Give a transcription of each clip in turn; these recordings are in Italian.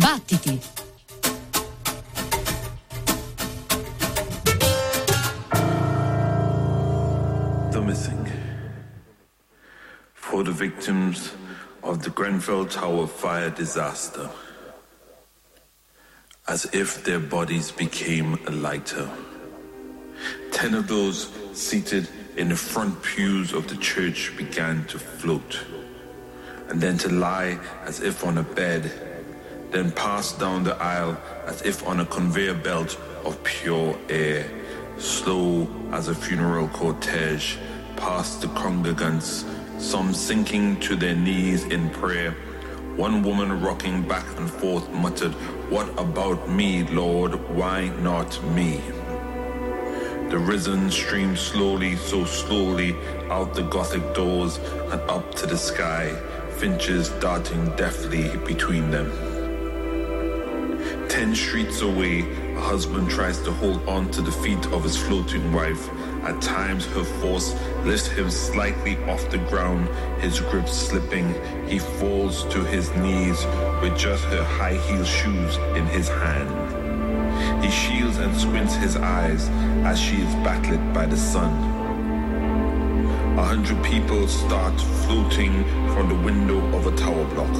Battiti! The missing. For the victims of the Grenfell Tower fire disaster. As if their bodies became lighter. Ten of those seated in the front pews of the church began to float, and then to lie as if on a bed, then passed down the aisle as if on a conveyor belt of pure air, slow as a funeral cortege, past the congregants, some sinking to their knees in prayer. One woman rocking back and forth muttered, What about me, Lord? Why not me? The risen streamed slowly, so slowly, out the Gothic doors and up to the sky, finches darting deftly between them. Ten streets away, a husband tries to hold on to the feet of his floating wife. At times, her force lifts him slightly off the ground, his grip slipping. He falls to his knees with just her high heel shoes in his hand. He shields and squints his eyes as she is backlit by the sun. A hundred people start floating from the window of a tower block.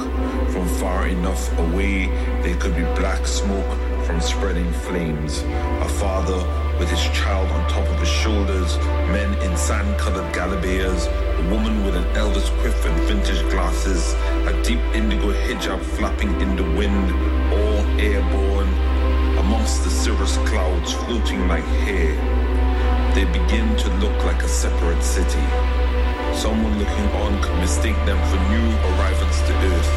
From far enough away, they could be black smoke from spreading flames. A father with his child on top of his shoulders, men in sand colored galabeas, a woman with an Elvis quiff and vintage glasses, a deep indigo hijab flapping in the wind, all airborne amongst the cirrus clouds floating like hair. They begin to look like a separate city. Someone looking on could mistake them for new arrivals to Earth.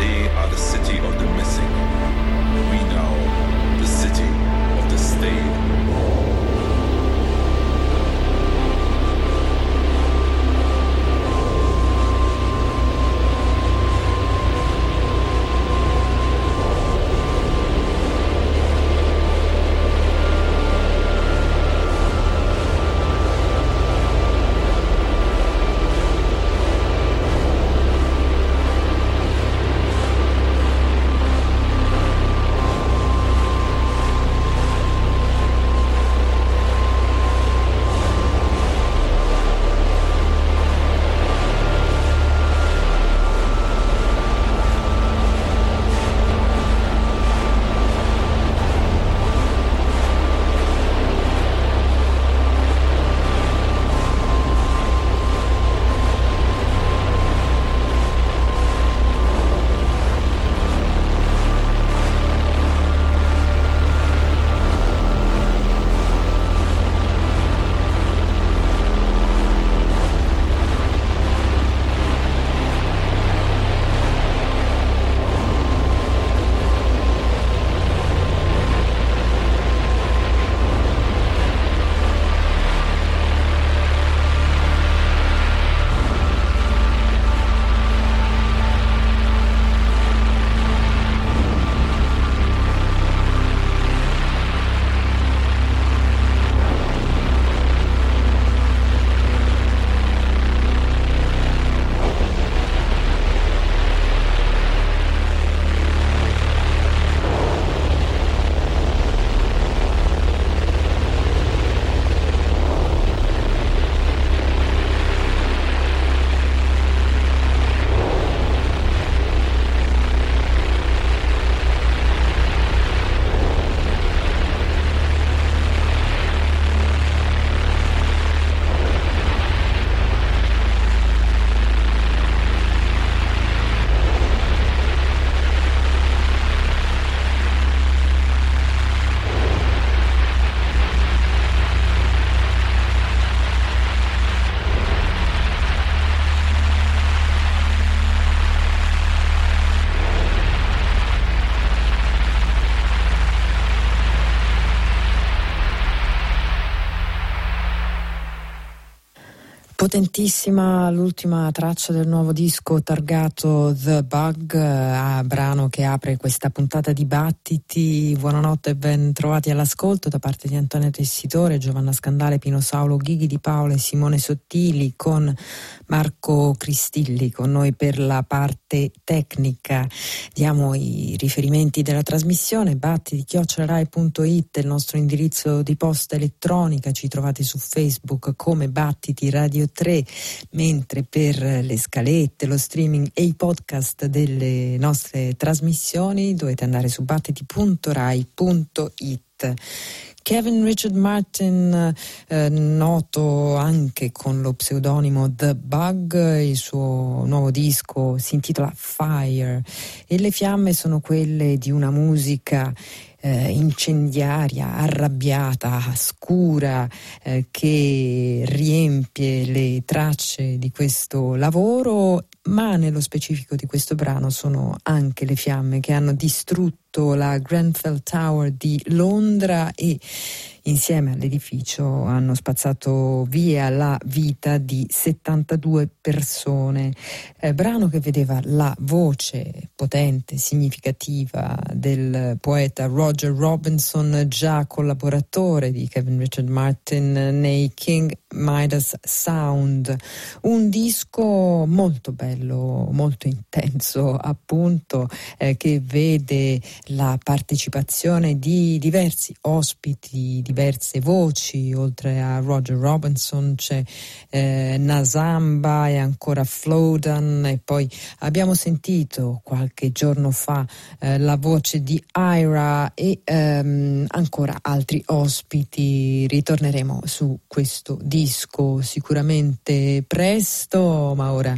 They are the city of the missing. We now, the city of the stayed. Potentissima l'ultima traccia del nuovo disco targato The Bug, a brano che apre questa puntata di Battiti. Buonanotte e ben trovati all'ascolto da parte di Antonio Tessitore, Giovanna Scandale, Pino Saulo, Ghighi di Paola e Simone Sottili con Marco Cristilli con noi per la parte tecnica. Diamo i riferimenti della trasmissione, battiti.it, il nostro indirizzo di posta elettronica, ci trovate su Facebook come Battiti Radio 3, mentre per le scalette, lo streaming e i podcast delle nostre trasmissioni dovete andare su battiti.rai.it. Kevin Richard Martin, eh, noto anche con lo pseudonimo The Bug, il suo nuovo disco si intitola Fire e le fiamme sono quelle di una musica eh, incendiaria, arrabbiata, scura, eh, che riempie le tracce di questo lavoro, ma nello specifico di questo brano sono anche le fiamme che hanno distrutto la Grenfell Tower di Londra e insieme all'edificio hanno spazzato via la vita di 72 persone. Eh, brano che vedeva la voce potente, significativa del poeta Roger Robinson, già collaboratore di Kevin Richard Martin nei King Midas Sound, un disco molto bello, molto intenso appunto, eh, che vede la partecipazione di diversi ospiti, di diverse voci, oltre a Roger Robinson c'è eh, Nasamba e ancora Flodan e poi abbiamo sentito qualche giorno fa eh, la voce di Ira e ehm, ancora altri ospiti. Ritorneremo su questo disco sicuramente presto, ma ora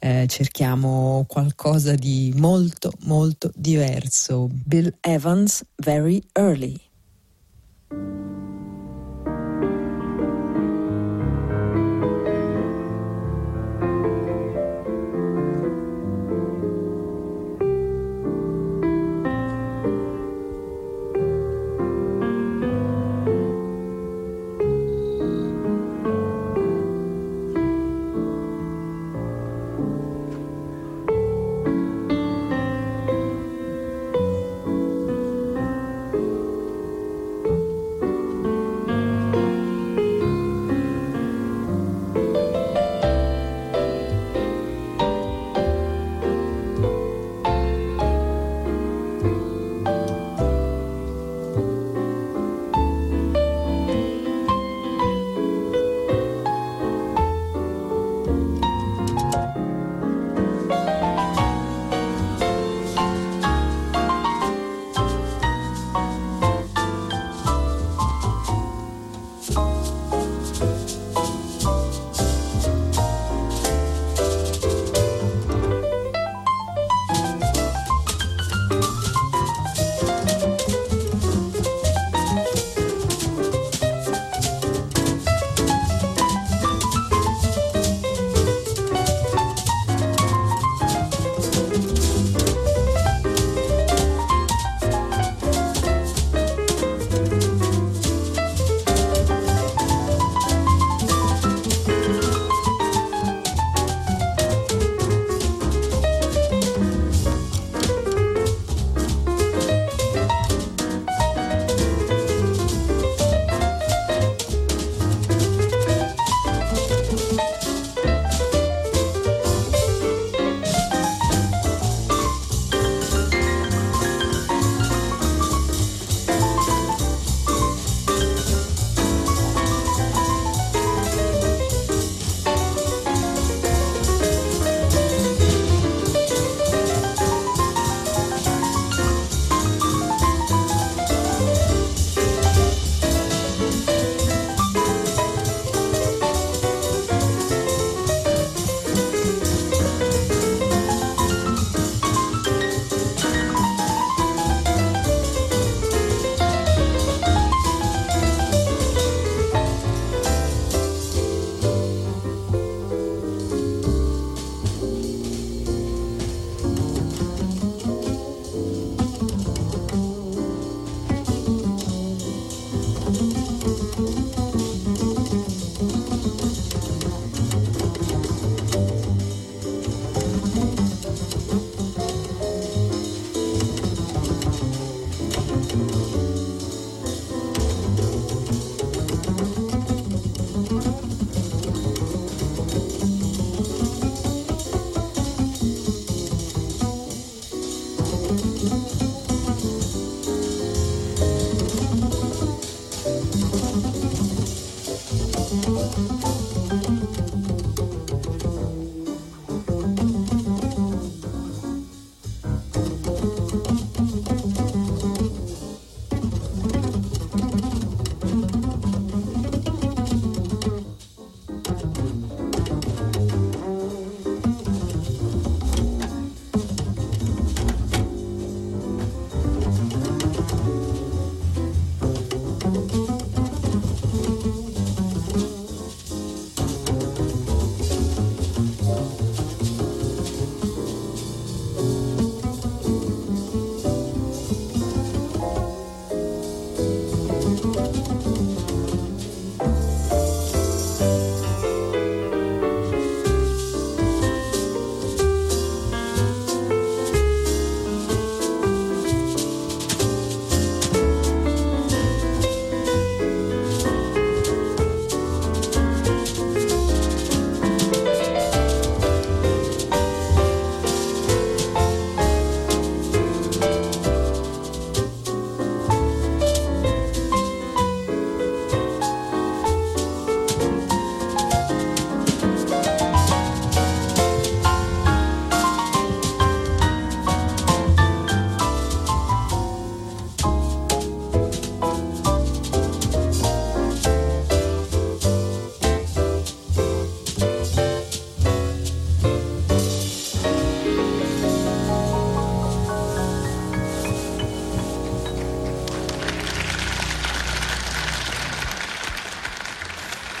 eh, cerchiamo qualcosa di molto molto diverso. Bill Evans, Very Early.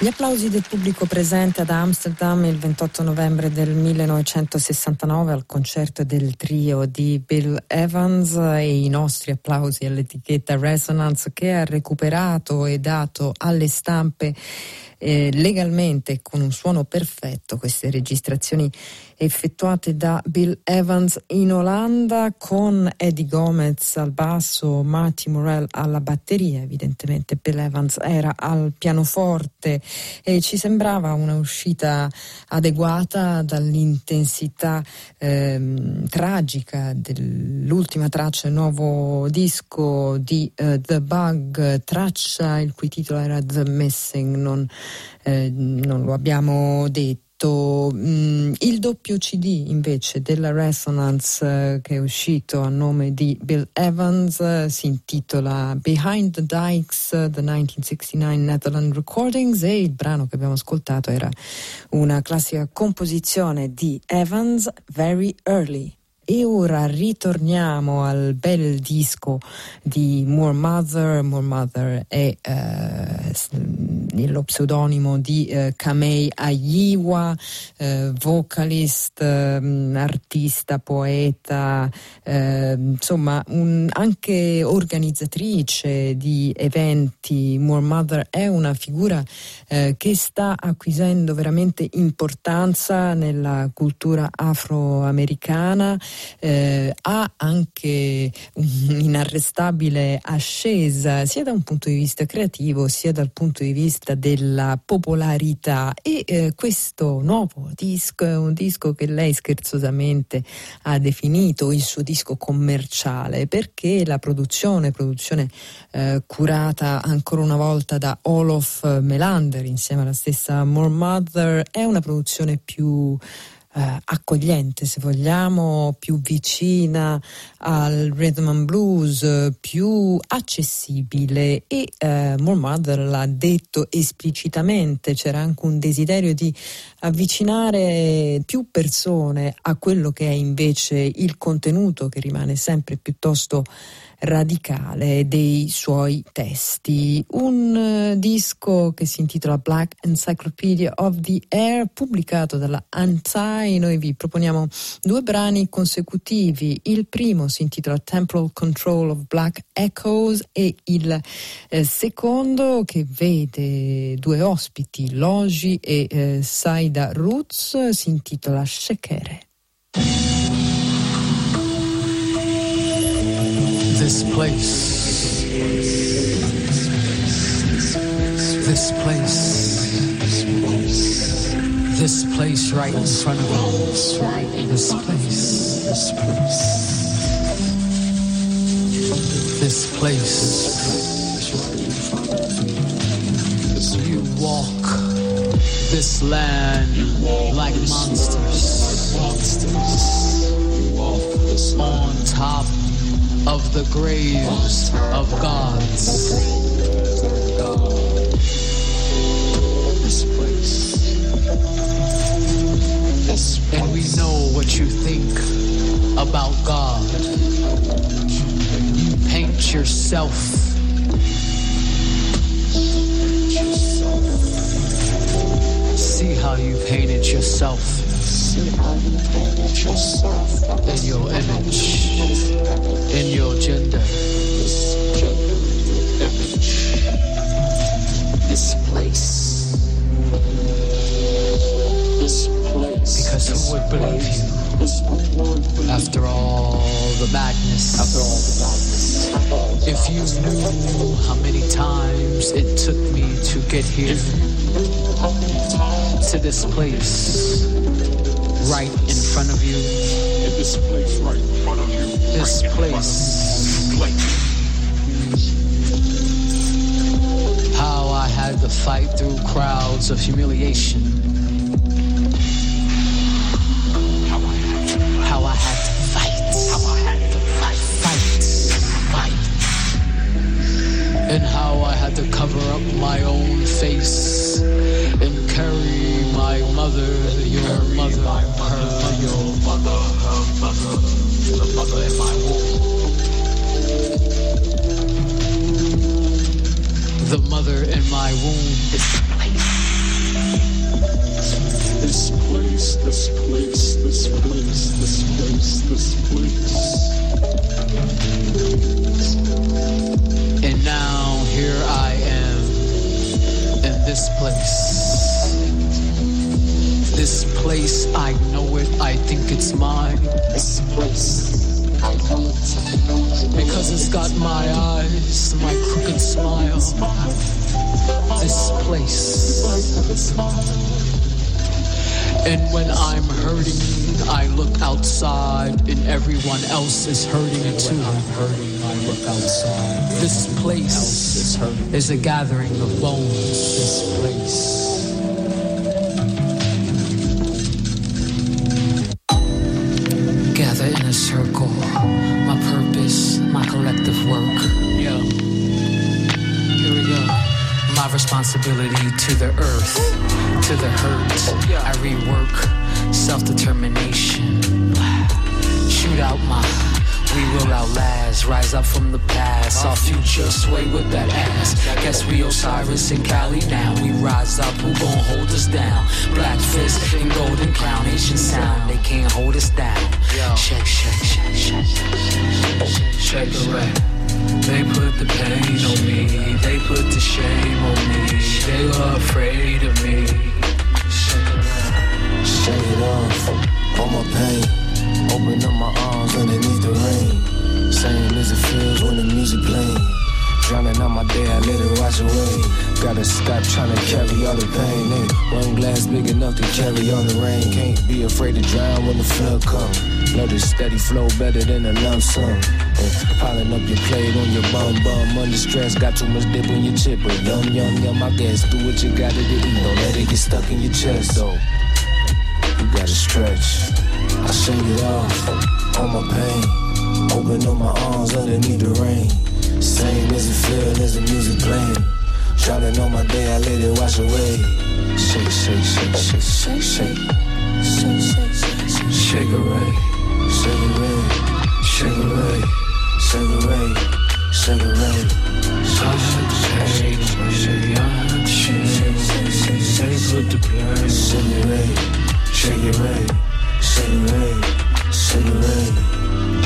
Gli applausi del pubblico presente ad Amsterdam il 28 novembre del 1969 al concerto del trio di Bill Evans e i nostri applausi all'etichetta Resonance che ha recuperato e dato alle stampe eh, legalmente con un suono perfetto queste registrazioni effettuate da Bill Evans in Olanda con Eddie Gomez al basso, Marty Morell alla batteria, evidentemente Bill Evans era al pianoforte e ci sembrava una uscita adeguata dall'intensità ehm, tragica dell'ultima traccia, il nuovo disco di uh, The Bug, traccia il cui titolo era The Missing, non, eh, non lo abbiamo detto detto mm, il doppio CD invece della Resonance eh, che è uscito a nome di Bill Evans eh, si intitola Behind the Dikes The 1969 Netherlands Recordings e il brano che abbiamo ascoltato era una classica composizione di Evans Very Early. E ora ritorniamo al bel disco di More Mother. More Mother è eh, lo pseudonimo di eh, Kamei Ayiwa, eh, vocalist, eh, artista, poeta, eh, insomma un, anche organizzatrice di eventi. More Mother è una figura eh, che sta acquisendo veramente importanza nella cultura afroamericana eh, ha anche un'inarrestabile ascesa sia da un punto di vista creativo sia dal punto di vista della popolarità. E eh, questo nuovo disco è un disco che lei scherzosamente ha definito il suo disco commerciale perché la produzione, produzione eh, curata ancora una volta da Olof Melander insieme alla stessa More Mother è una produzione più eh, accogliente, se vogliamo, più vicina al rhythm and blues, più accessibile. E eh, More Mother l'ha detto esplicitamente, c'era anche un desiderio di avvicinare più persone a quello che è invece il contenuto che rimane sempre piuttosto radicale dei suoi testi. Un uh, disco che si intitola Black Encyclopedia of the Air, pubblicato dalla Antai. Noi vi proponiamo due brani consecutivi. Il primo si intitola Temporal Control of Black Echoes e il eh, secondo che vede due ospiti, Logi e eh, Saida Roots, si intitola Shekere. This place. This place This place right in front of us. This place. This place. This place. You walk this land like monsters. On top of the graves of gods. And we know what you think about God. You paint yourself. See how you painted yourself. In your image, in your gender. This place. Because who would believe you after all the madness? After all the madness. If you knew how many times it took me to get here, to this place, right in front of you, In this place right in front of you. this place, how I had to fight through crowds of humiliation. How I had to fight. How I had to fight. Fight. Fight. And how I had to cover up my own face and carry my mother, your mother, her mother, your mother, her mother, the mother in my womb. The mother in my womb is This place, this place, this place, this place, this place. And now here I am in this place. It's mine. This place. I know it. Because it's got my eyes, my crooked smile. This place. And when I'm hurting, I look outside, and everyone else is hurting too. I'm hurting, I look outside. This place is a gathering of bones. This place. Future sway with that ass. Guess we Osiris and Cali now. We rise up, who gon' hold us down? Black fist and golden crown, Asian sound. They can't hold us down. Shake, shake, shake, shake, shake, shake, shake away. They put the pain on me, they put the shame on me. They were afraid of me. Shake. Shake it off, all my pain. Open up my arms underneath the rain. Same as it feels when the music playing. Drowning out my day, I let it wash away. Gotta stop trying to carry all the pain. Ain't one glass big enough to carry all the rain. Can't be afraid to drown when the flood come. Know the steady flow better than a lump sum. Piling up your plate on your bum bum. Under stress, got too much dip on your chip. But yum yum yum, I guess. Do what you gotta do. Don't let it get stuck in your chest though. You gotta stretch. I shake it off, all my pain. Open up my arms underneath the rain. Same as it feel as the music playing. Drowning on my day, I let it wash away. Shake, shake, shake, shake, shake, shake. Shake, shake, shake, shake. Shake away. Shake away, shake away, shake away, shake away. Shake, shake, shake, shake, shake, the pain. Shake it away, shake away, shake away, shake away.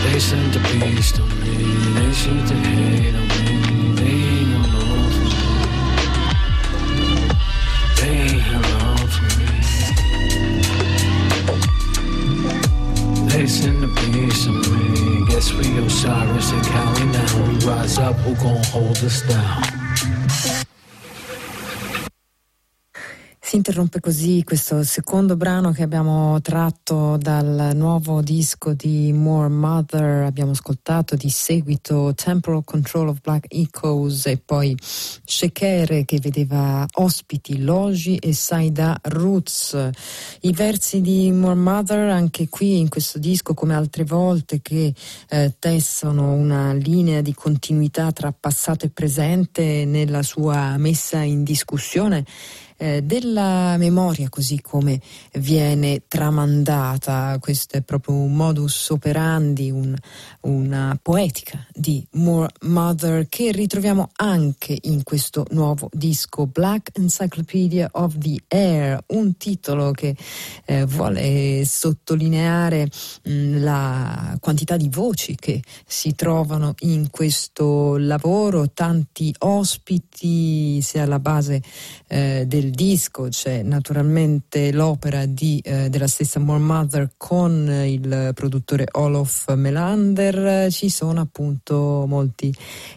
They sent the beast on me, they shoot the hate on me, they ain't no love for me. They ain't have love for me. They send the beast on me, guess we Osiris and Cali now. We rise up, who gon' hold us down? Interrompe così questo secondo brano che abbiamo tratto dal nuovo disco di More Mother. Abbiamo ascoltato di seguito Temporal Control of Black Echoes e poi Shekere che vedeva ospiti Logi e Saida Roots. I versi di More Mother anche qui in questo disco come altre volte che eh, tessono una linea di continuità tra passato e presente nella sua messa in discussione eh, della memoria così come viene tramandata. Questo è proprio un modus operandi, un, una poetica di More Mother che ritroviamo anche in questo nuovo disco Black Encyclopedia of the Air, un titolo che eh, vuole sottolineare mh, mm, la quantità di voci che si trovano in questo lavoro, tanti ospiti sia alla base eh, del disco c'è naturalmente l'opera di, eh, della stessa More Mother con il produttore Olof Melander, ci sono appunto molti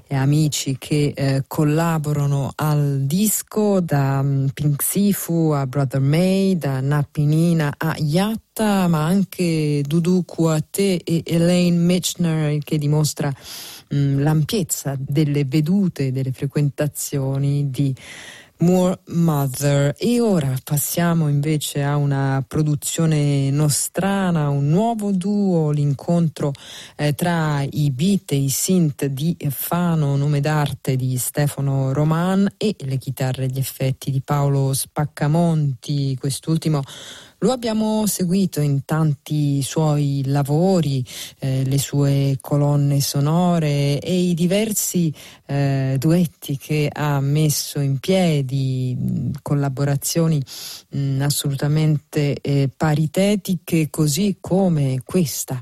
eh, amici che eh, collaborano al disco da um, Pink Sifu a Brother May, da Napinina a Yatta, ma anche Dudu Kuate e Elaine Mitchner che dimostra um, l'ampiezza delle vedute, delle frequentazioni di More Mother. E ora passiamo invece a una produzione nostrana, un nuovo duo, l'incontro eh, tra i beat e i synth di Fano, nome d'arte di Stefano Roman e le chitarre e gli effetti di Paolo Spaccamonti, quest'ultimo lo abbiamo seguito in tanti suoi lavori, eh, le sue colonne sonore e i diversi eh, duetti che ha messo in piedi, collaborazioni mh, assolutamente eh, paritetiche, così come questa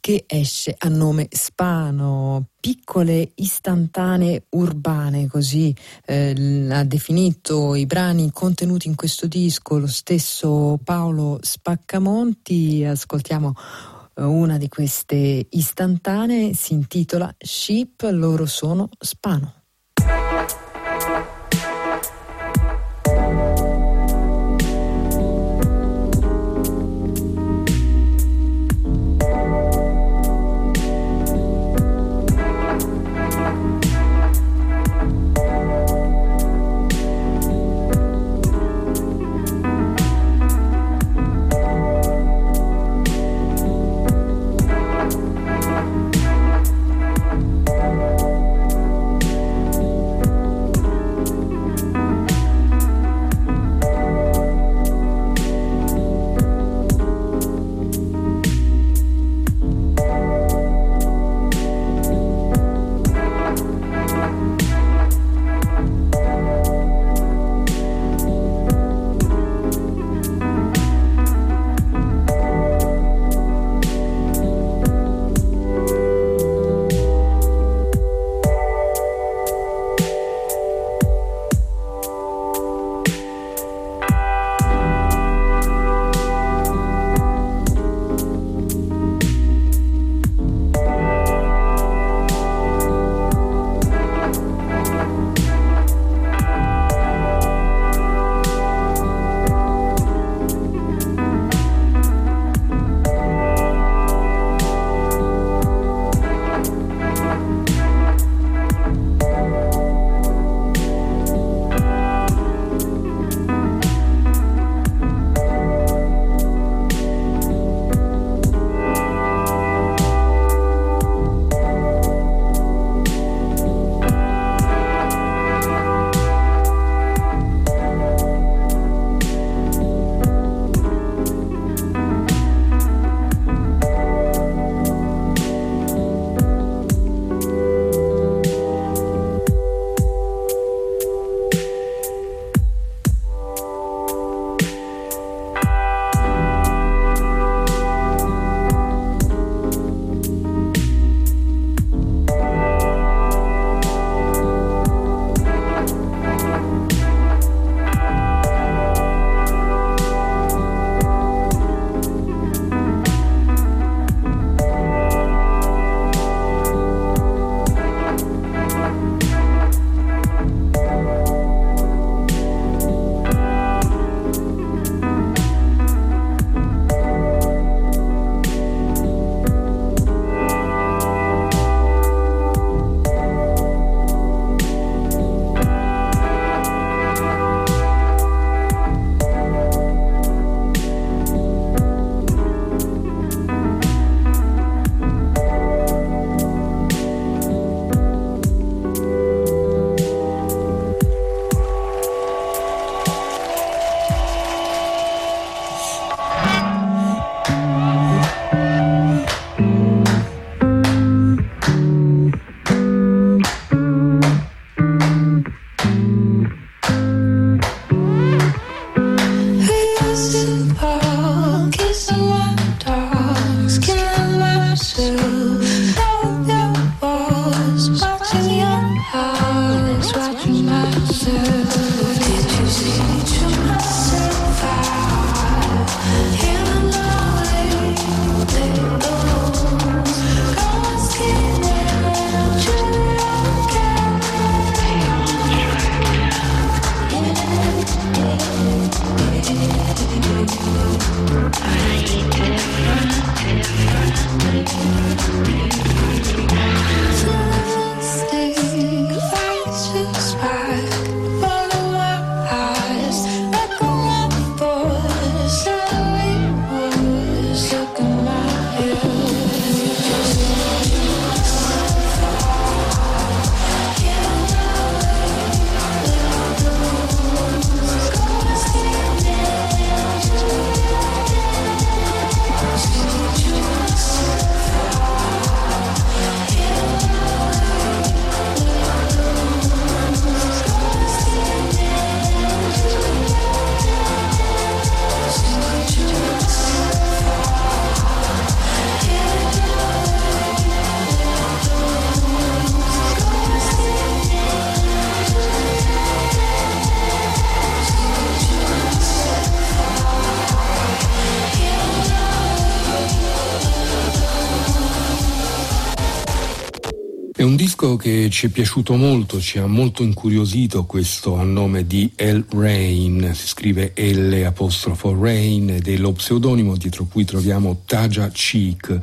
che esce a nome Spano, piccole istantanee urbane, così eh, ha definito i brani contenuti in questo disco lo stesso Paolo Spaccamonti. Ascoltiamo eh, una di queste istantanee, si intitola Sheep, loro sono Spano. Ci è piaciuto molto, ci ha molto incuriosito questo nome di El Rain, si scrive L apostrofo Rain ed è lo pseudonimo dietro cui troviamo Taja Cheek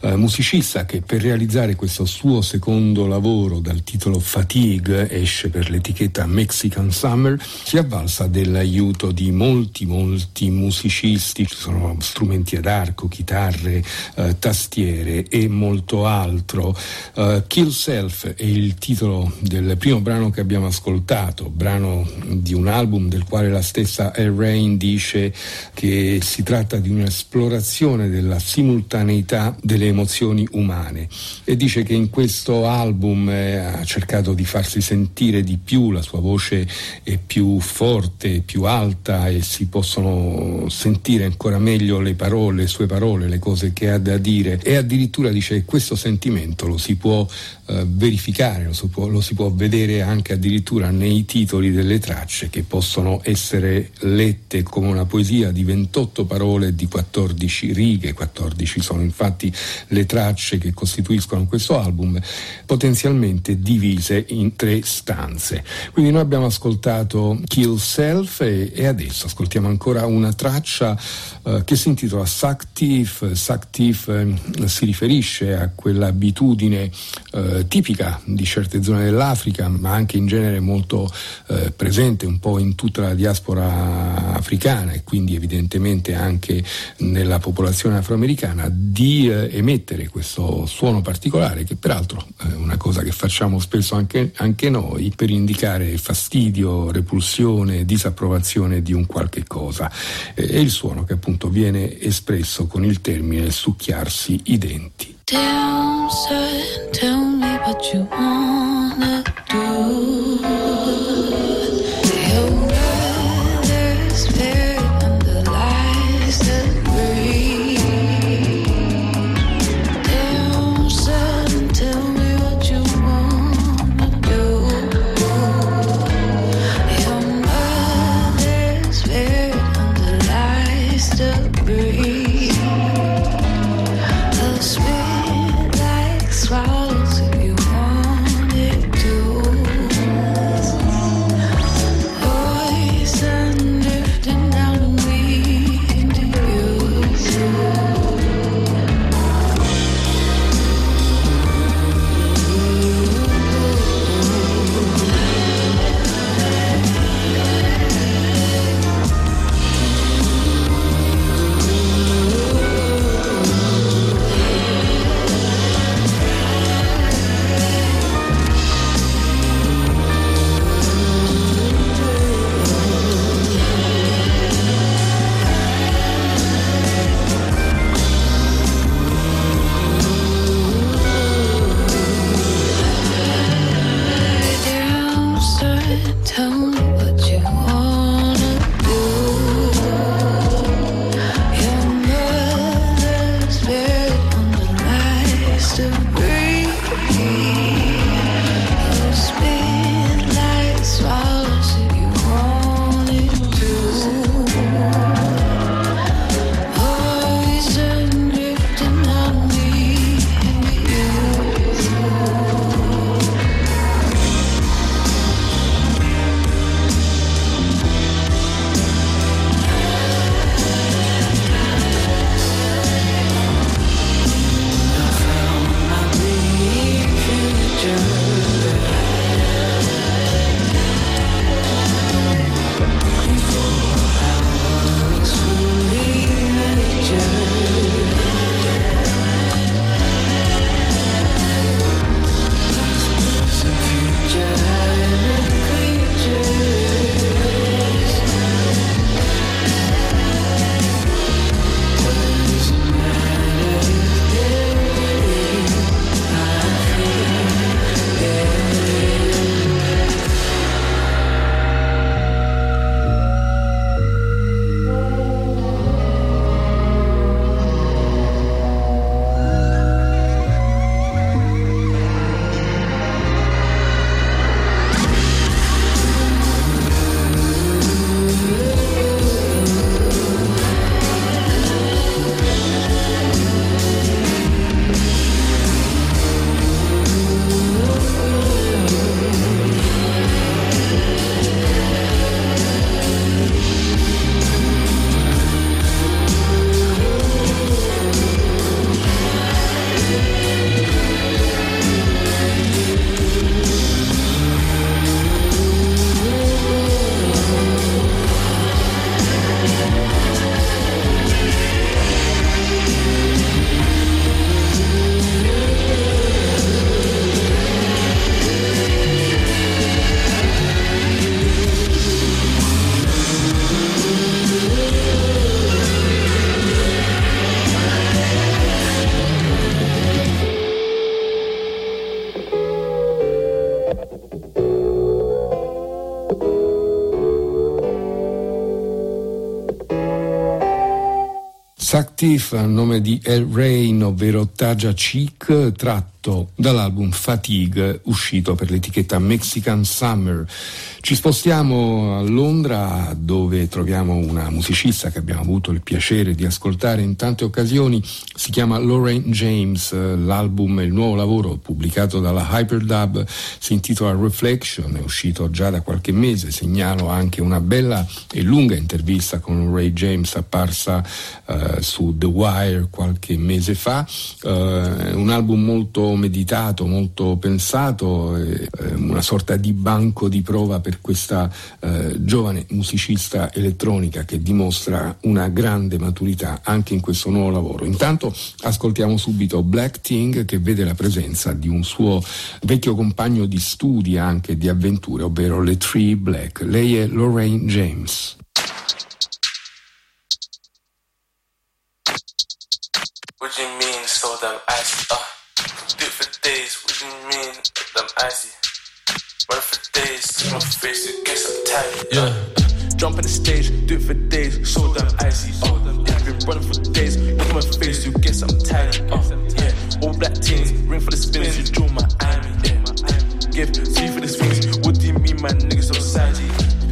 eh, musicista che per realizzare questo suo secondo lavoro dal titolo Fatigue esce per l'etichetta Mexican Summer si avvalsa dell'aiuto di molti molti musicisti, ci sono strumenti ad arco, chitarre, eh, tastiere e molto altro. Uh, Kill Self è il titolo del primo brano che abbiamo ascoltato, brano di un album del quale la stessa El Rain dice che si tratta di un'esplorazione della simultaneità delle emozioni umane. E dice che in questo album eh, ha cercato di farsi sentire di più, la sua voce è più forte, più alta e si possono sentire ancora meglio le parole, le sue parole, le cose che ha da dire. E addirittura dice che questo sentimento lo si può eh, verificare, lo si, può, lo si può vedere anche addirittura nei titoli delle tracce che possono essere lette come una poesia di 28 parole e di 14 righe, 14 sono infatti le tracce che costituiscono questo album, potenzialmente divise in tre stanze. Quindi noi abbiamo ascoltato Kill Self e, e adesso ascoltiamo ancora una traccia eh, che si intitola Saktif. Saktif eh, si riferisce a quell'abitudine eh, tipica di certe zone dell'Africa, ma anche in genere molto eh, presente un po' in tutta la diaspora africana e quindi evidentemente anche nella popolazione afroamericana, di eh, emettere questo suono particolare che peraltro è una cosa che facciamo spesso anche, anche noi per indicare fastidio, repulsione, disapprovazione di un qualche cosa. È il suono che appunto viene espresso con il termine succhiarsi i denti. Damn, son, tell me what you wanna do. Saktif a nome di El Rain, ovvero Taja Cheek, tratto dall'album Fatigue uscito per l'etichetta Mexican Summer. Ci spostiamo a Londra dove troviamo una musicista che abbiamo avuto il piacere di ascoltare in tante occasioni, si chiama Lorraine James, l'album, il nuovo lavoro pubblicato dalla Hyperdub si intitola Reflection, è uscito già da qualche mese, segnalo anche una bella e lunga intervista con Ray James apparsa eh, su The Wire qualche mese fa, eh, un album molto meditato, molto pensato, eh, una sorta di banco di prova per questa eh, giovane musicista elettronica che dimostra una grande maturità anche in questo nuovo lavoro. Intanto ascoltiamo subito Black Thing che vede la presenza di un suo vecchio compagno di studi anche di avventure, ovvero le Tree Black. Lei è Lorraine James. What you mean so damn icy? Uh, do for days. What you mean damn icy? Run for days, see my face, it gets I'm tired. Yeah. Jump on the stage, do it for days, so damn icy. Oh, yeah, been running for days, look at my face, you guess I'm tired. Oh, uh, yeah. All black teens, ring for the spins, you draw my eye. Yeah. Give three for the spins, what do you mean, my niggas so saggy?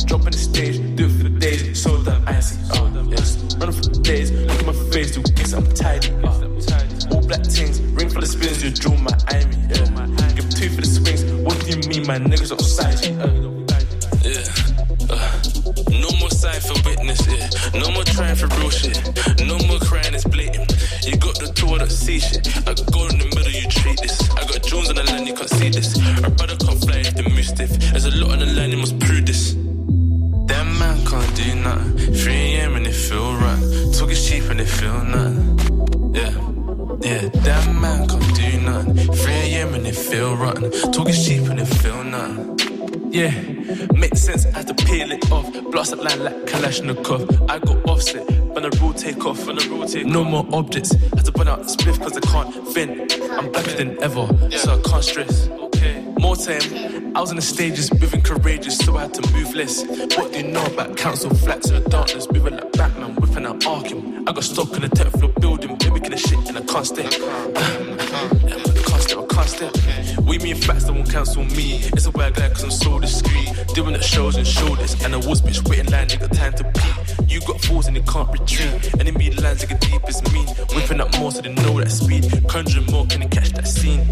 Jump on the stage, do it for the days, so damn icy. Oh, yes. Running for days, look at my face, you guess I'm tired. Oh, uh, all black teens, ring for the spins, you draw my eye. My niggas outside? Uh, yeah. Uh, no more sign for witness, yeah. No more trying for real shit. No more crying, it's blatant. You got the tour don't see shit. I go in the middle, you treat this. I got Jones on the line, you can't see this. Our brother can't fly if the move stiff. There's a lot on the line, you must prove this. That man can't do nothing. 3 a.m. and it feel right. Talk is cheap and it feel nothing. Yeah. Yeah, that man can't nothing. 3 a.m. and it feel rotten. Talk is cheap and it feel nothing. Yeah, makes sense, I had to peel it off. Blast that line like Kalashnikov. I got offset, when the rule take off, when the rule take No more objects, had to burn out the spliff cause I can't vent. I'm blacker than ever, so I can't stress. Okay. More time, I was in the stages, moving courageous, so I had to move less. What do you know about council flats in the darkness? Moving like Batman, whipping out Arkham. I got stuck in the 10th floor building, mimicking the shit, and I can't stay. Stay. We mean facts that won't cancel me. It's a way glad cause I'm so discreet. Doing the shows and shoulders, and I was bitch waiting line, nigga, time to peak. You got fools and you can't retreat. Enemy lines like a deep as me. Whipping up more so they know that speed. Conjuring more, can you catch that scene?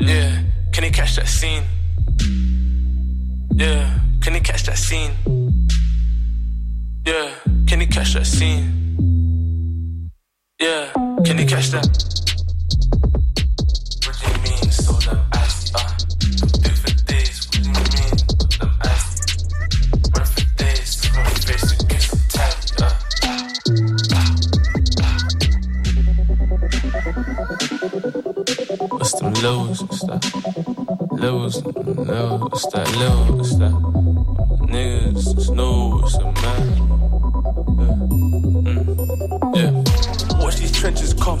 Yeah, can you catch that scene? Yeah, can you catch that scene? Yeah, can you catch that scene? Yeah, can you catch that? Them lows? What's that? Low, what's that? Niggas, it's no, it's a man. Yeah. Mm. yeah. Watch these trenches come.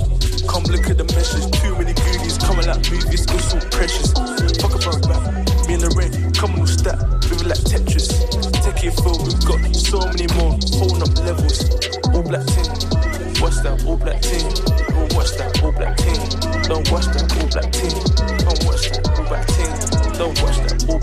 Come look at the meshes. Too many goonies coming like movies. It's so precious. Fuck about rap. Me and the rain, coming on stat. Living like Tetris. Take it full, we've got so many more. Holding up levels. All black team. Watch that all black team. Watch that all black team. Don't watch that move like pig. Don't watch that move like pig. Don't watch that move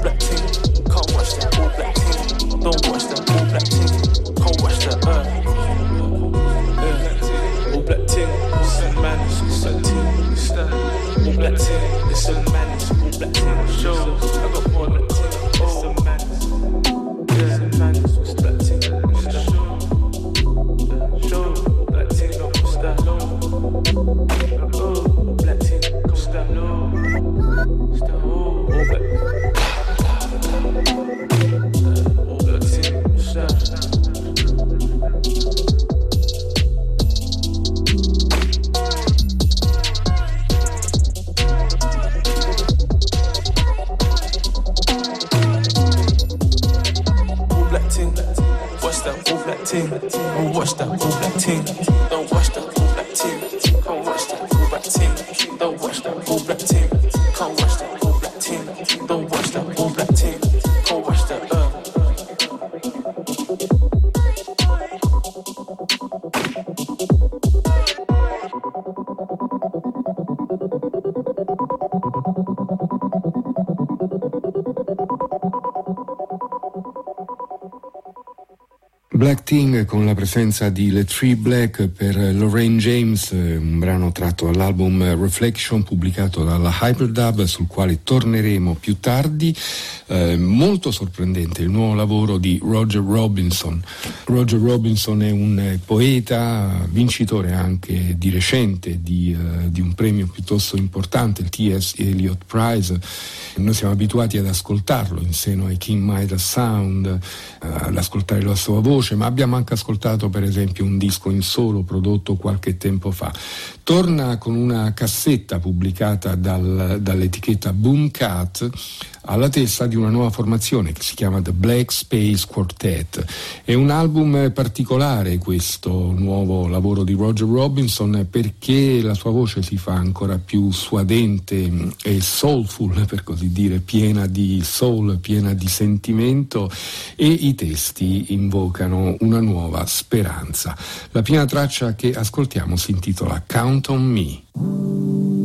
Thing con la presenza di Le Tree Black per Lorraine James, eh, un brano tratto dall'album Reflection pubblicato dalla Hyperdub sul quale torneremo più tardi. Eh, molto sorprendente il nuovo lavoro di Roger Robinson. Roger Robinson è un poeta, vincitore anche di recente di, uh, di un premio piuttosto importante, il T.S. Eliot Prize. Noi siamo abituati ad ascoltarlo in seno ai King Midas Sound, ad ascoltare la sua voce ma abbiamo anche ascoltato per esempio un disco in solo prodotto qualche tempo fa. Torna con una cassetta pubblicata dal, dall'etichetta Boomcat alla testa di una nuova formazione che si chiama The Black Space Quartet. È un album particolare questo nuovo lavoro di Roger Robinson perché la sua voce si fa ancora più suadente e soulful, per così dire, piena di soul, piena di sentimento e i testi invocano una nuova speranza. La prima traccia che ascoltiamo si intitola Count on Me.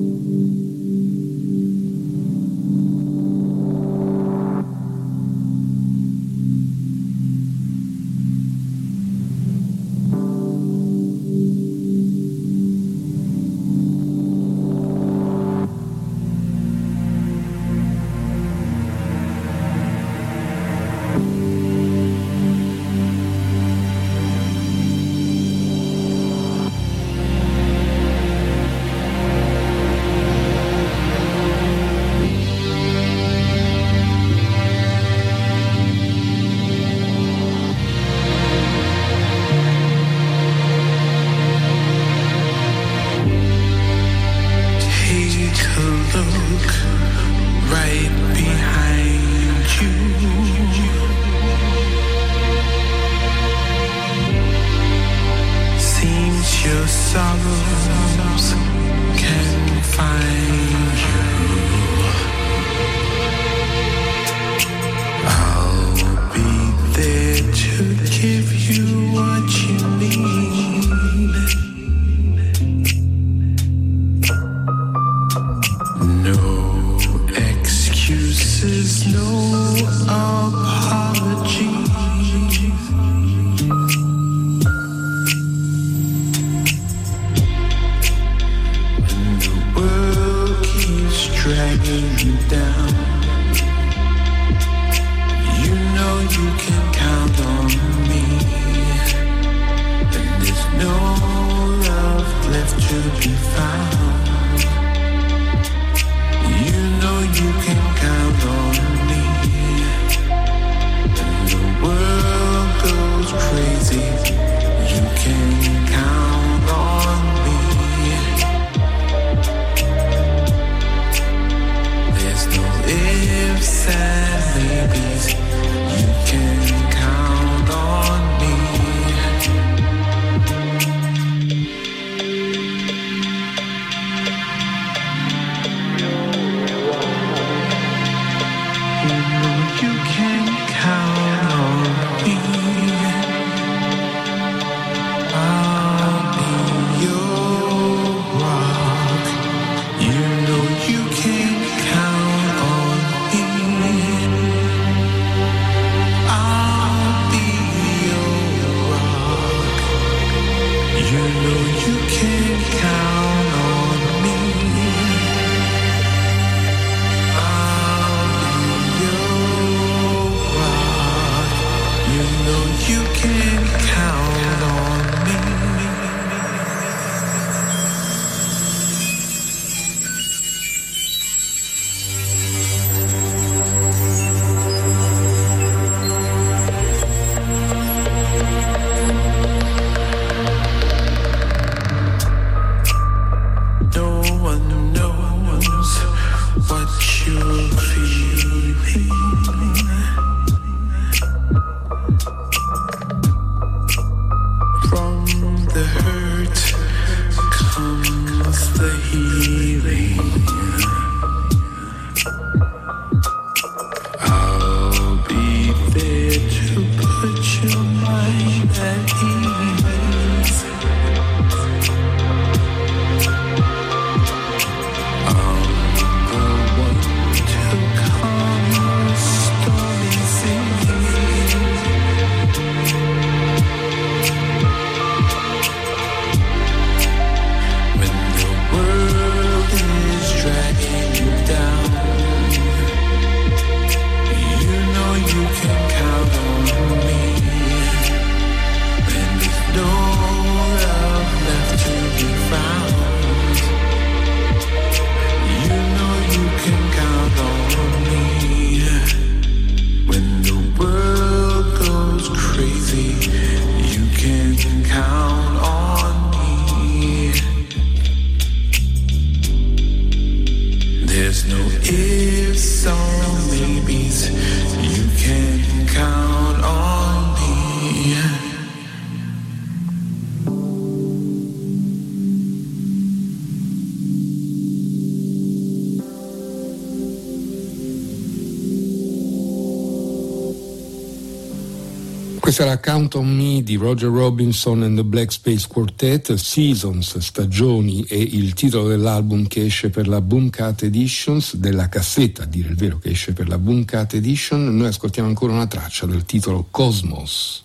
Questa era Count on Me di Roger Robinson and the Black Space Quartet, Seasons, Stagioni e il titolo dell'album che esce per la Boomcat Editions, della cassetta, a dire il vero, che esce per la Boomcat Edition. Noi ascoltiamo ancora una traccia del titolo Cosmos.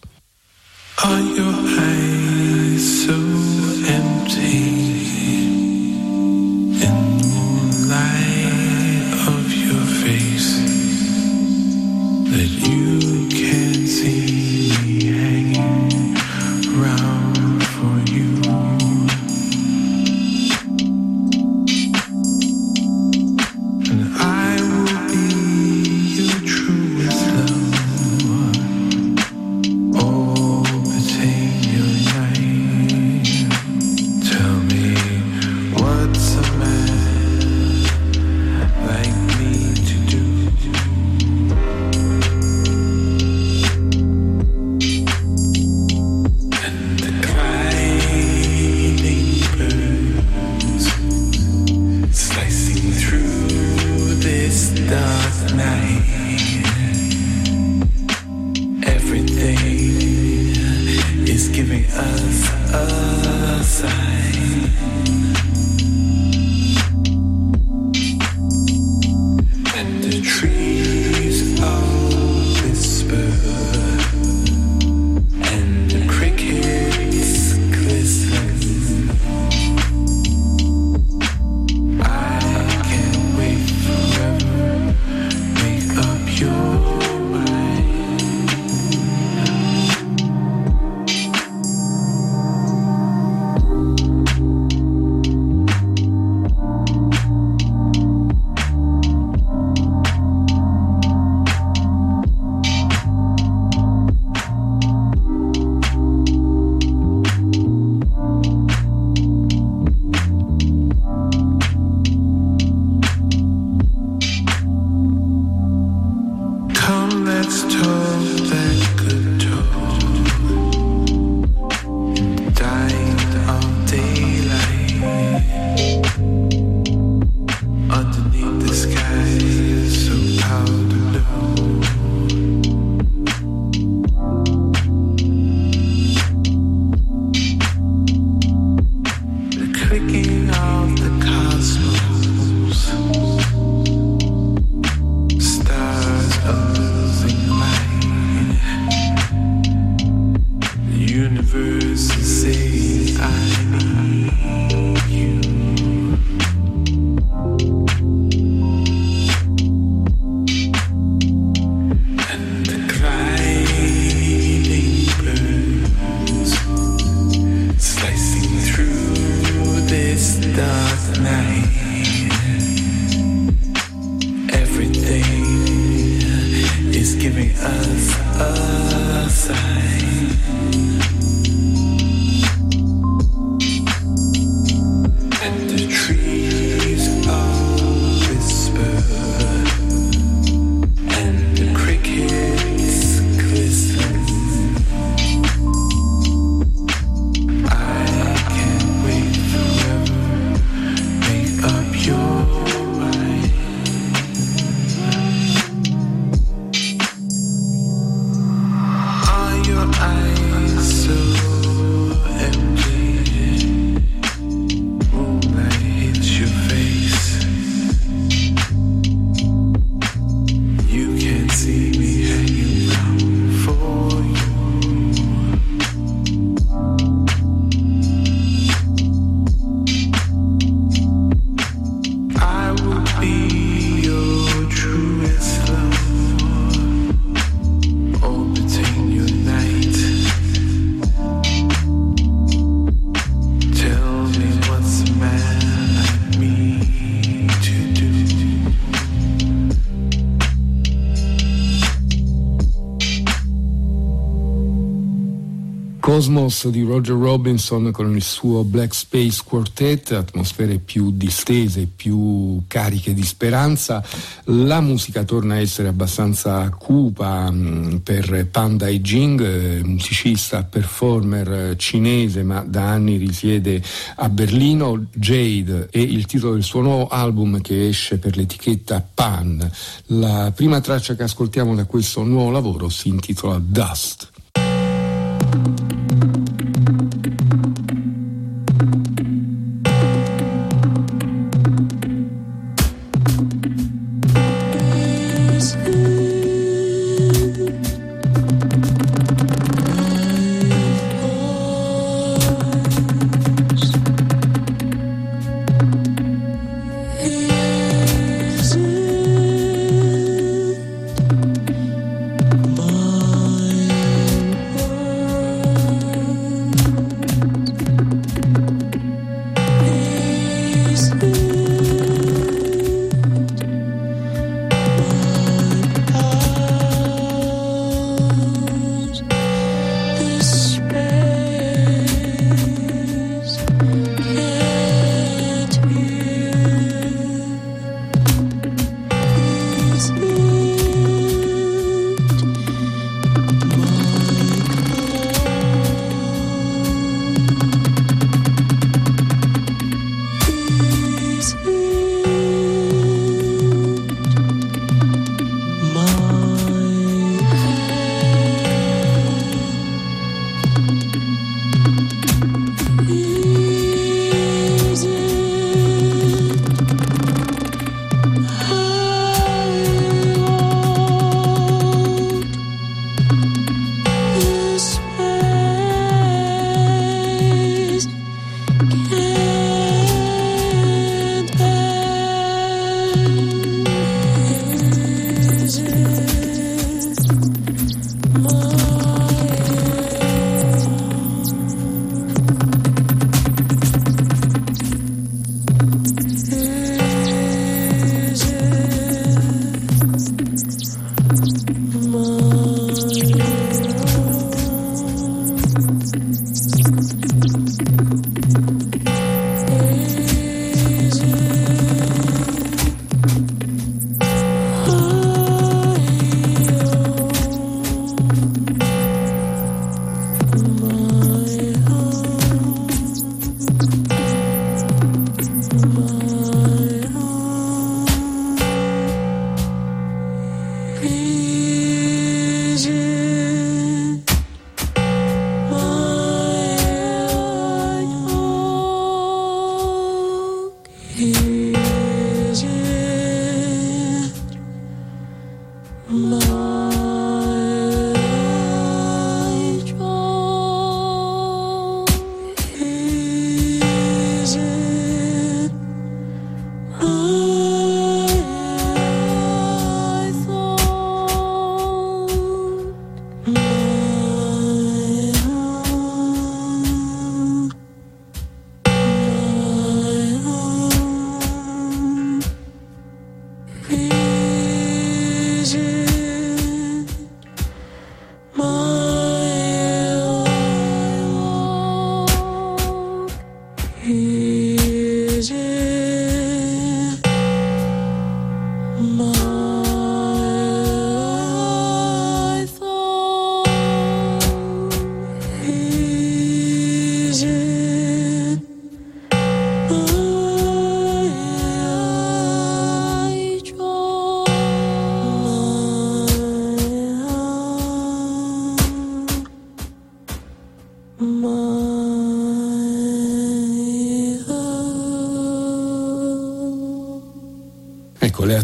Cosmos di Roger Robinson con il suo Black Space Quartet, atmosfere più distese, più cariche di speranza. La musica torna a essere abbastanza cupa mh, per Panda e Jing, eh, musicista, performer cinese ma da anni risiede a Berlino. Jade è il titolo del suo nuovo album che esce per l'etichetta Pan. La prima traccia che ascoltiamo da questo nuovo lavoro si intitola Dust.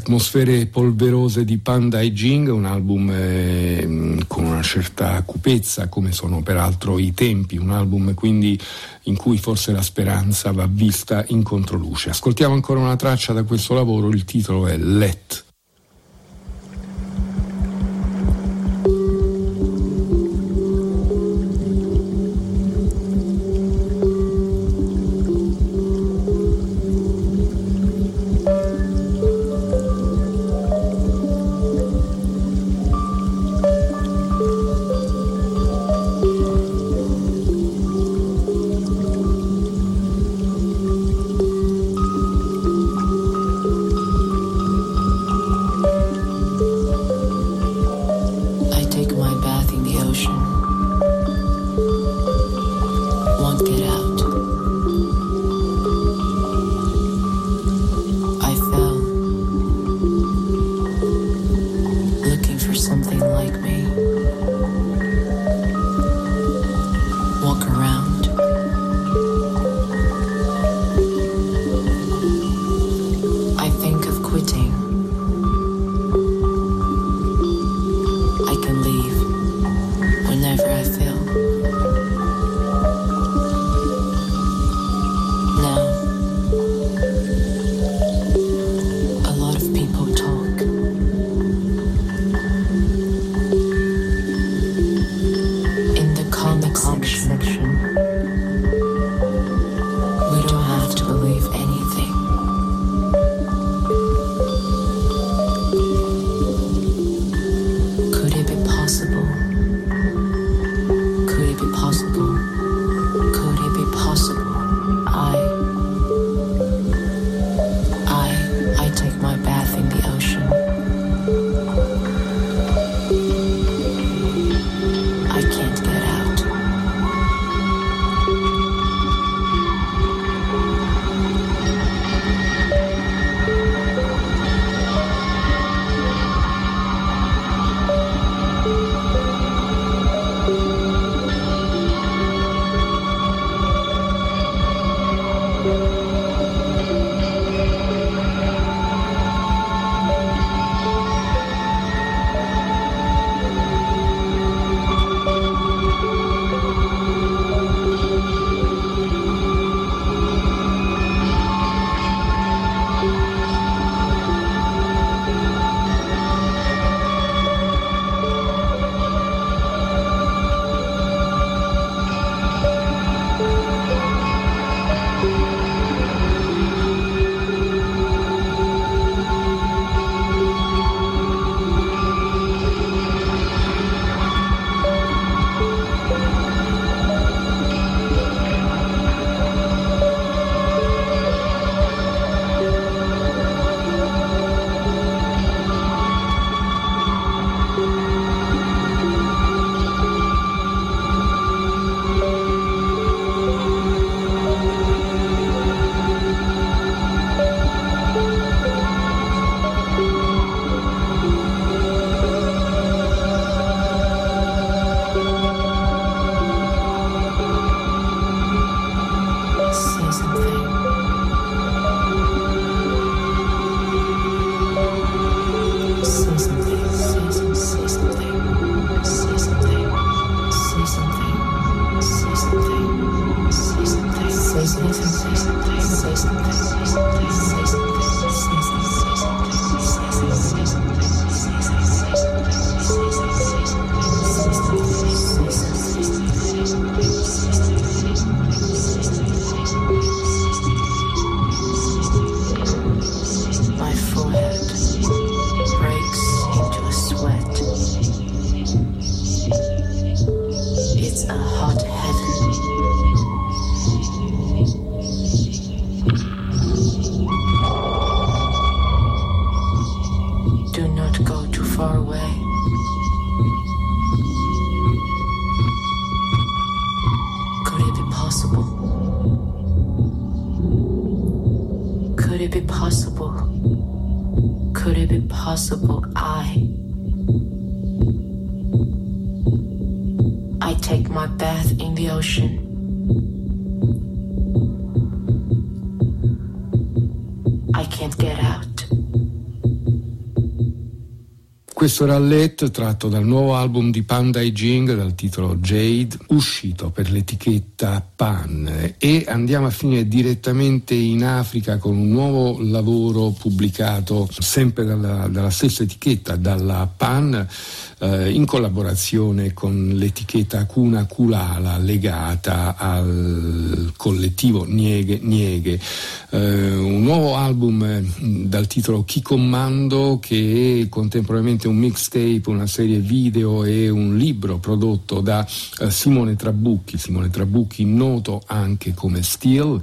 Atmosfere polverose di Panda e Jing, un album eh, con una certa cupezza, come sono peraltro i tempi, un album quindi in cui forse la speranza va vista in controluce. Ascoltiamo ancora una traccia da questo lavoro, il titolo è Let. Questo era Let tratto dal nuovo album di Panda e Jing dal titolo Jade, uscito per l'etichetta Pan. E andiamo a finire direttamente in Africa con un nuovo lavoro pubblicato sempre dalla, dalla stessa etichetta, dalla Pan eh, in collaborazione con l'etichetta Cuna Kulala legata al collettivo Nieghe Nieghe. Eh, un nuovo album eh, dal titolo Chi Comando che è contemporaneamente un mixtape, una serie video e un libro prodotto da eh, Simone Trabucchi. Simone Trabucchi noto anche come Steel,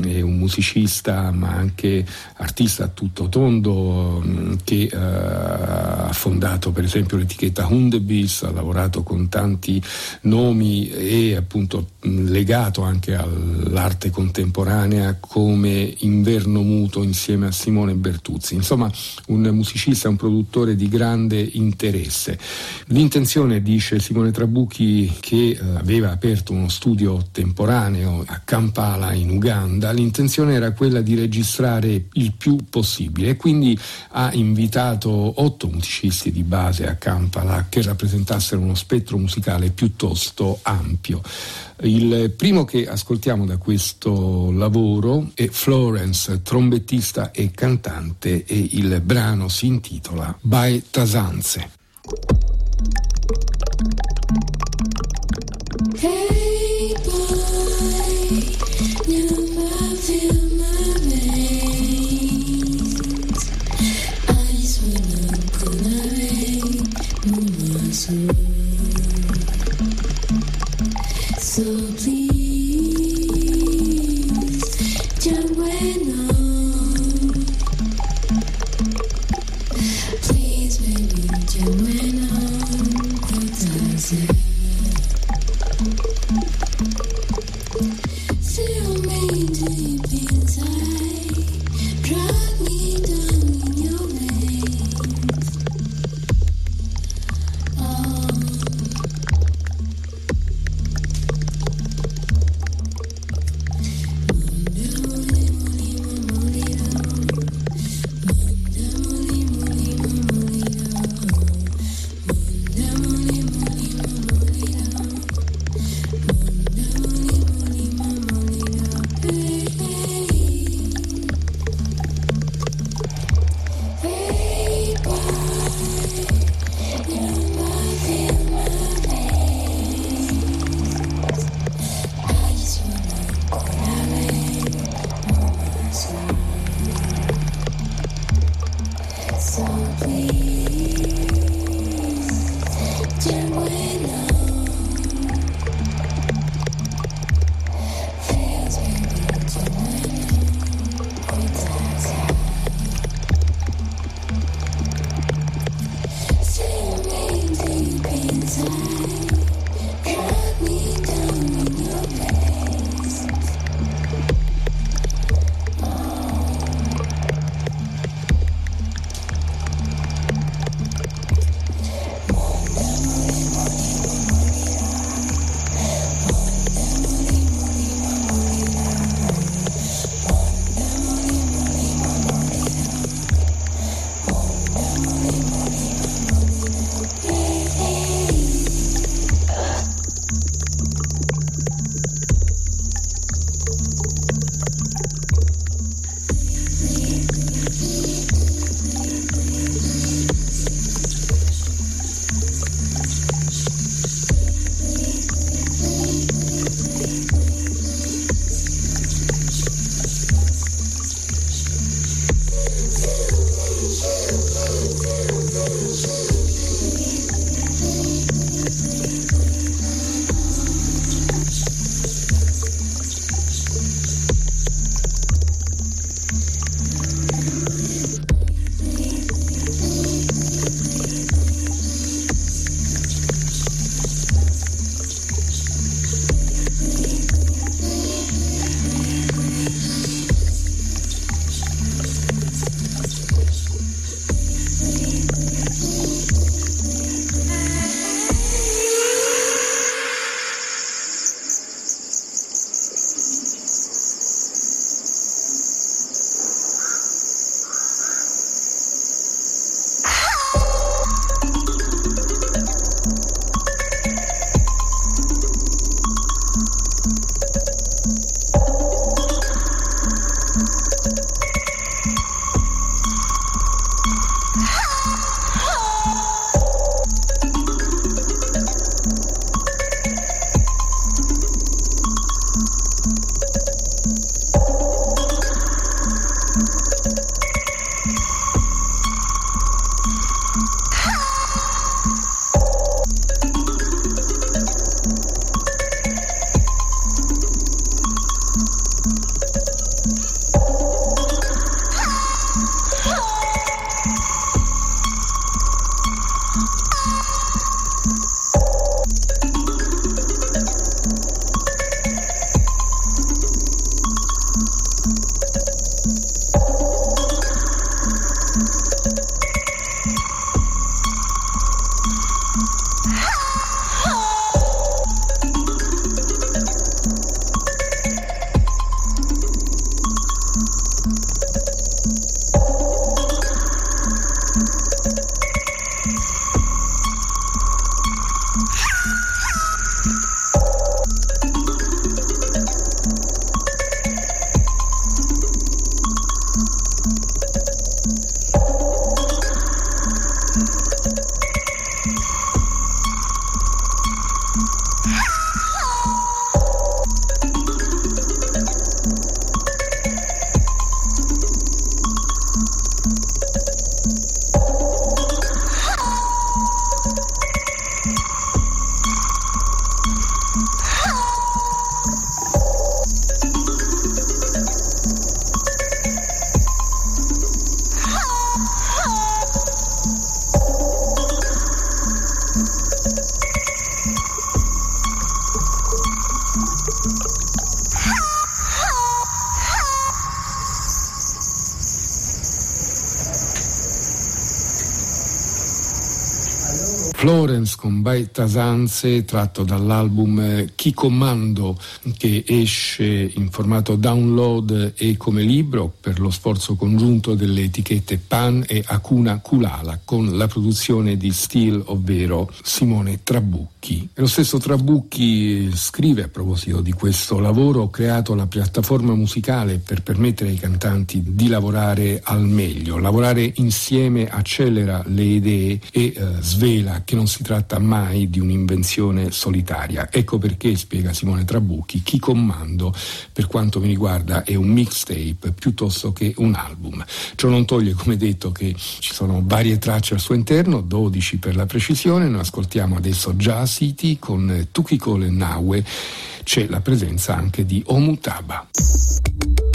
è un musicista ma anche artista a tutto tondo mm, che eh, ha fondato per esempio l'etichetta Hundebis, ha lavorato con tanti nomi e appunto legato anche all'arte contemporanea come Inverno Muto insieme a Simone Bertuzzi. Insomma, un musicista, un produttore di grande interesse. L'intenzione, dice Simone Trabucchi, che eh, aveva aperto uno studio temporaneo a Kampala in Uganda, l'intenzione era quella di registrare il più possibile e quindi ha invitato otto musicisti di base a Kampala che rappresentassero uno spettro musicale piuttosto ampio. Il primo che ascoltiamo da questo lavoro è Florence, trombettista e cantante e il brano si intitola By Tasanze. Hey boy, So Florence con By Tasanze tratto dall'album Chi Comando che esce in formato download e come libro per lo sforzo congiunto delle etichette Pan e Acuna Kulala con la produzione di Steel ovvero Simone Trabucchi. E lo stesso Trabucchi scrive a proposito di questo lavoro ho creato la piattaforma musicale per permettere ai cantanti di lavorare al meglio. Lavorare insieme accelera le idee e eh, svela che non si tratta mai di un'invenzione solitaria. Ecco perché, spiega Simone Trabucchi, chi comando per quanto mi riguarda è un mixtape piuttosto che un album. Ciò non toglie, come detto, che ci sono varie tracce al suo interno, 12 per la precisione. Noi ascoltiamo adesso Jazz City con Tukiko Naue. C'è la presenza anche di Omutaba.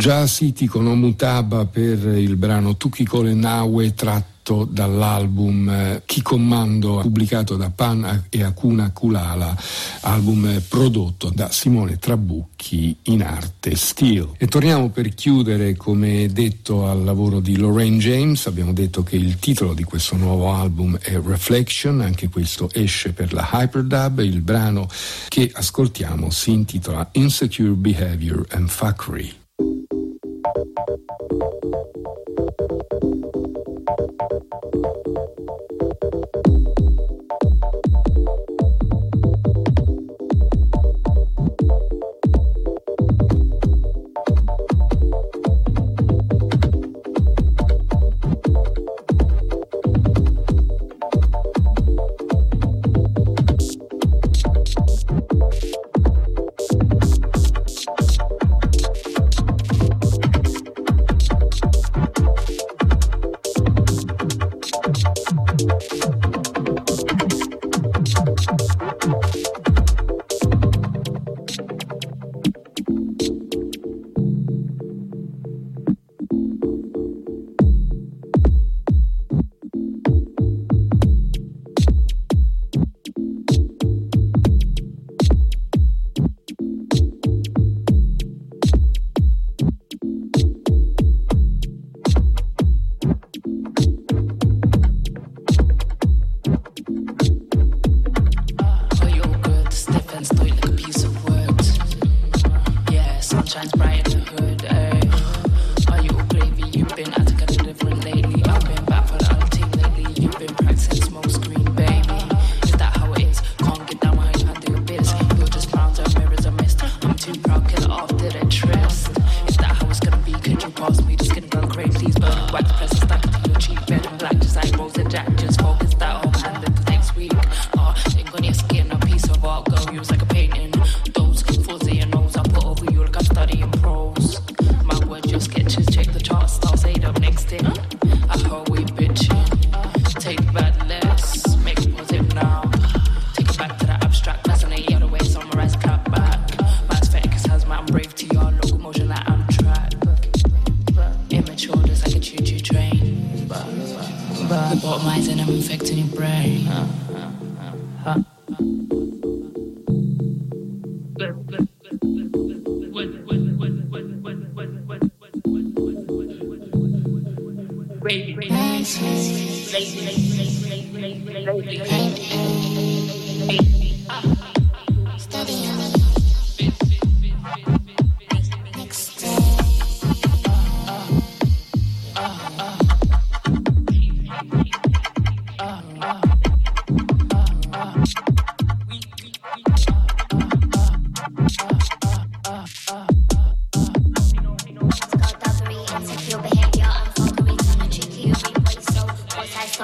Già City con Omutaba per il brano Tuki Kolenawe tratto dall'album eh, Chi Comando pubblicato da Pan e Akuna Kulala, album prodotto da Simone Trabucchi in arte Steel. E torniamo per chiudere come detto al lavoro di Lorraine James, abbiamo detto che il titolo di questo nuovo album è Reflection, anche questo esce per la Hyperdub, il brano che ascoltiamo si intitola Insecure Behavior and Fuckery. Thank you.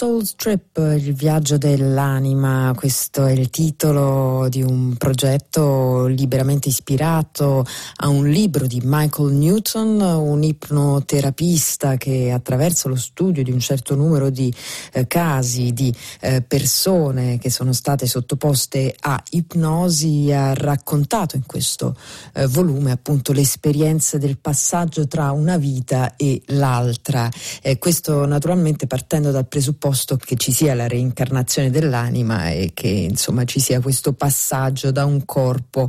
Soul Trip, il viaggio dell'anima, questo è il titolo di un progetto liberamente ispirato a un libro di Michael Newton, un ipnoterapista che attraverso lo studio di un certo numero di eh, casi di eh, persone che sono state sottoposte a ipnosi ha raccontato in questo eh, volume appunto l'esperienza del passaggio tra una vita e l'altra. questo naturalmente partendo dal presupposto che ci sia la reincarnazione dell'anima e che insomma ci sia questo passaggio da un corpo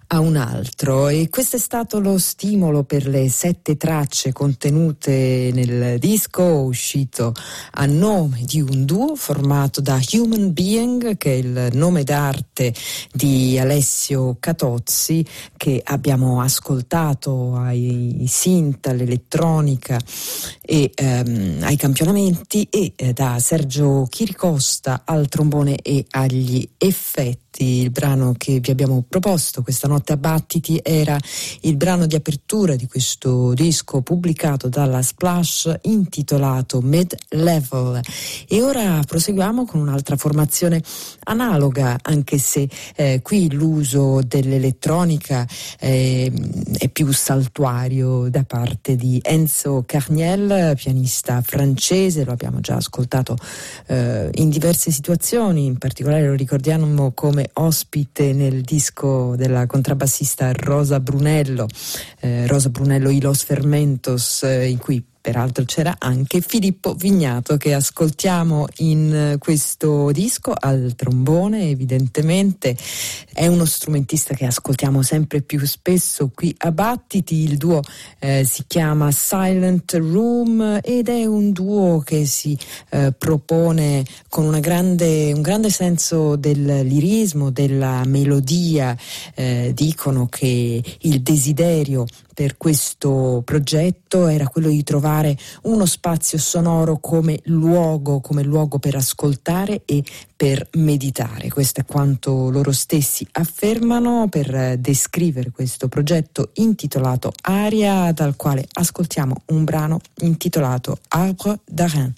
a un altro. E questo è stato lo stimolo per le sette tracce contenute nel disco uscito a nome di un duo formato da Human Being che è il nome d'arte di Alessio Catozzi che abbiamo ascoltato ai synth, all'elettronica e ehm, ai campionamenti e eh, da Sergio Chiricosta al trombone e agli effetti. Il brano che vi abbiamo proposto questa notte a Battiti era il brano di apertura di questo disco pubblicato dalla Splash intitolato Mid Level. E ora proseguiamo con un'altra formazione analoga anche se eh, qui l'uso dell'elettronica eh, è più saltuario da parte di Enzo Carniel pianista francese. Lo abbiamo già ascoltato eh, in diverse situazioni. In particolare lo ricordiamo come ospite nel disco della contrabbassista Rosa Brunello, eh, Rosa Brunello I Los Fermentos, eh, in cui Peraltro c'era anche Filippo Vignato che ascoltiamo in eh, questo disco al trombone, evidentemente. È uno strumentista che ascoltiamo sempre più spesso qui a Battiti, il duo eh, si chiama Silent Room ed è un duo che si eh, propone con grande, un grande senso del lirismo, della melodia, eh, dicono che il desiderio per questo progetto era quello di trovare uno spazio sonoro come luogo, come luogo per ascoltare e per meditare. Questo è quanto loro stessi affermano per descrivere questo progetto intitolato Aria, dal quale ascoltiamo un brano intitolato Arbre d'Arin.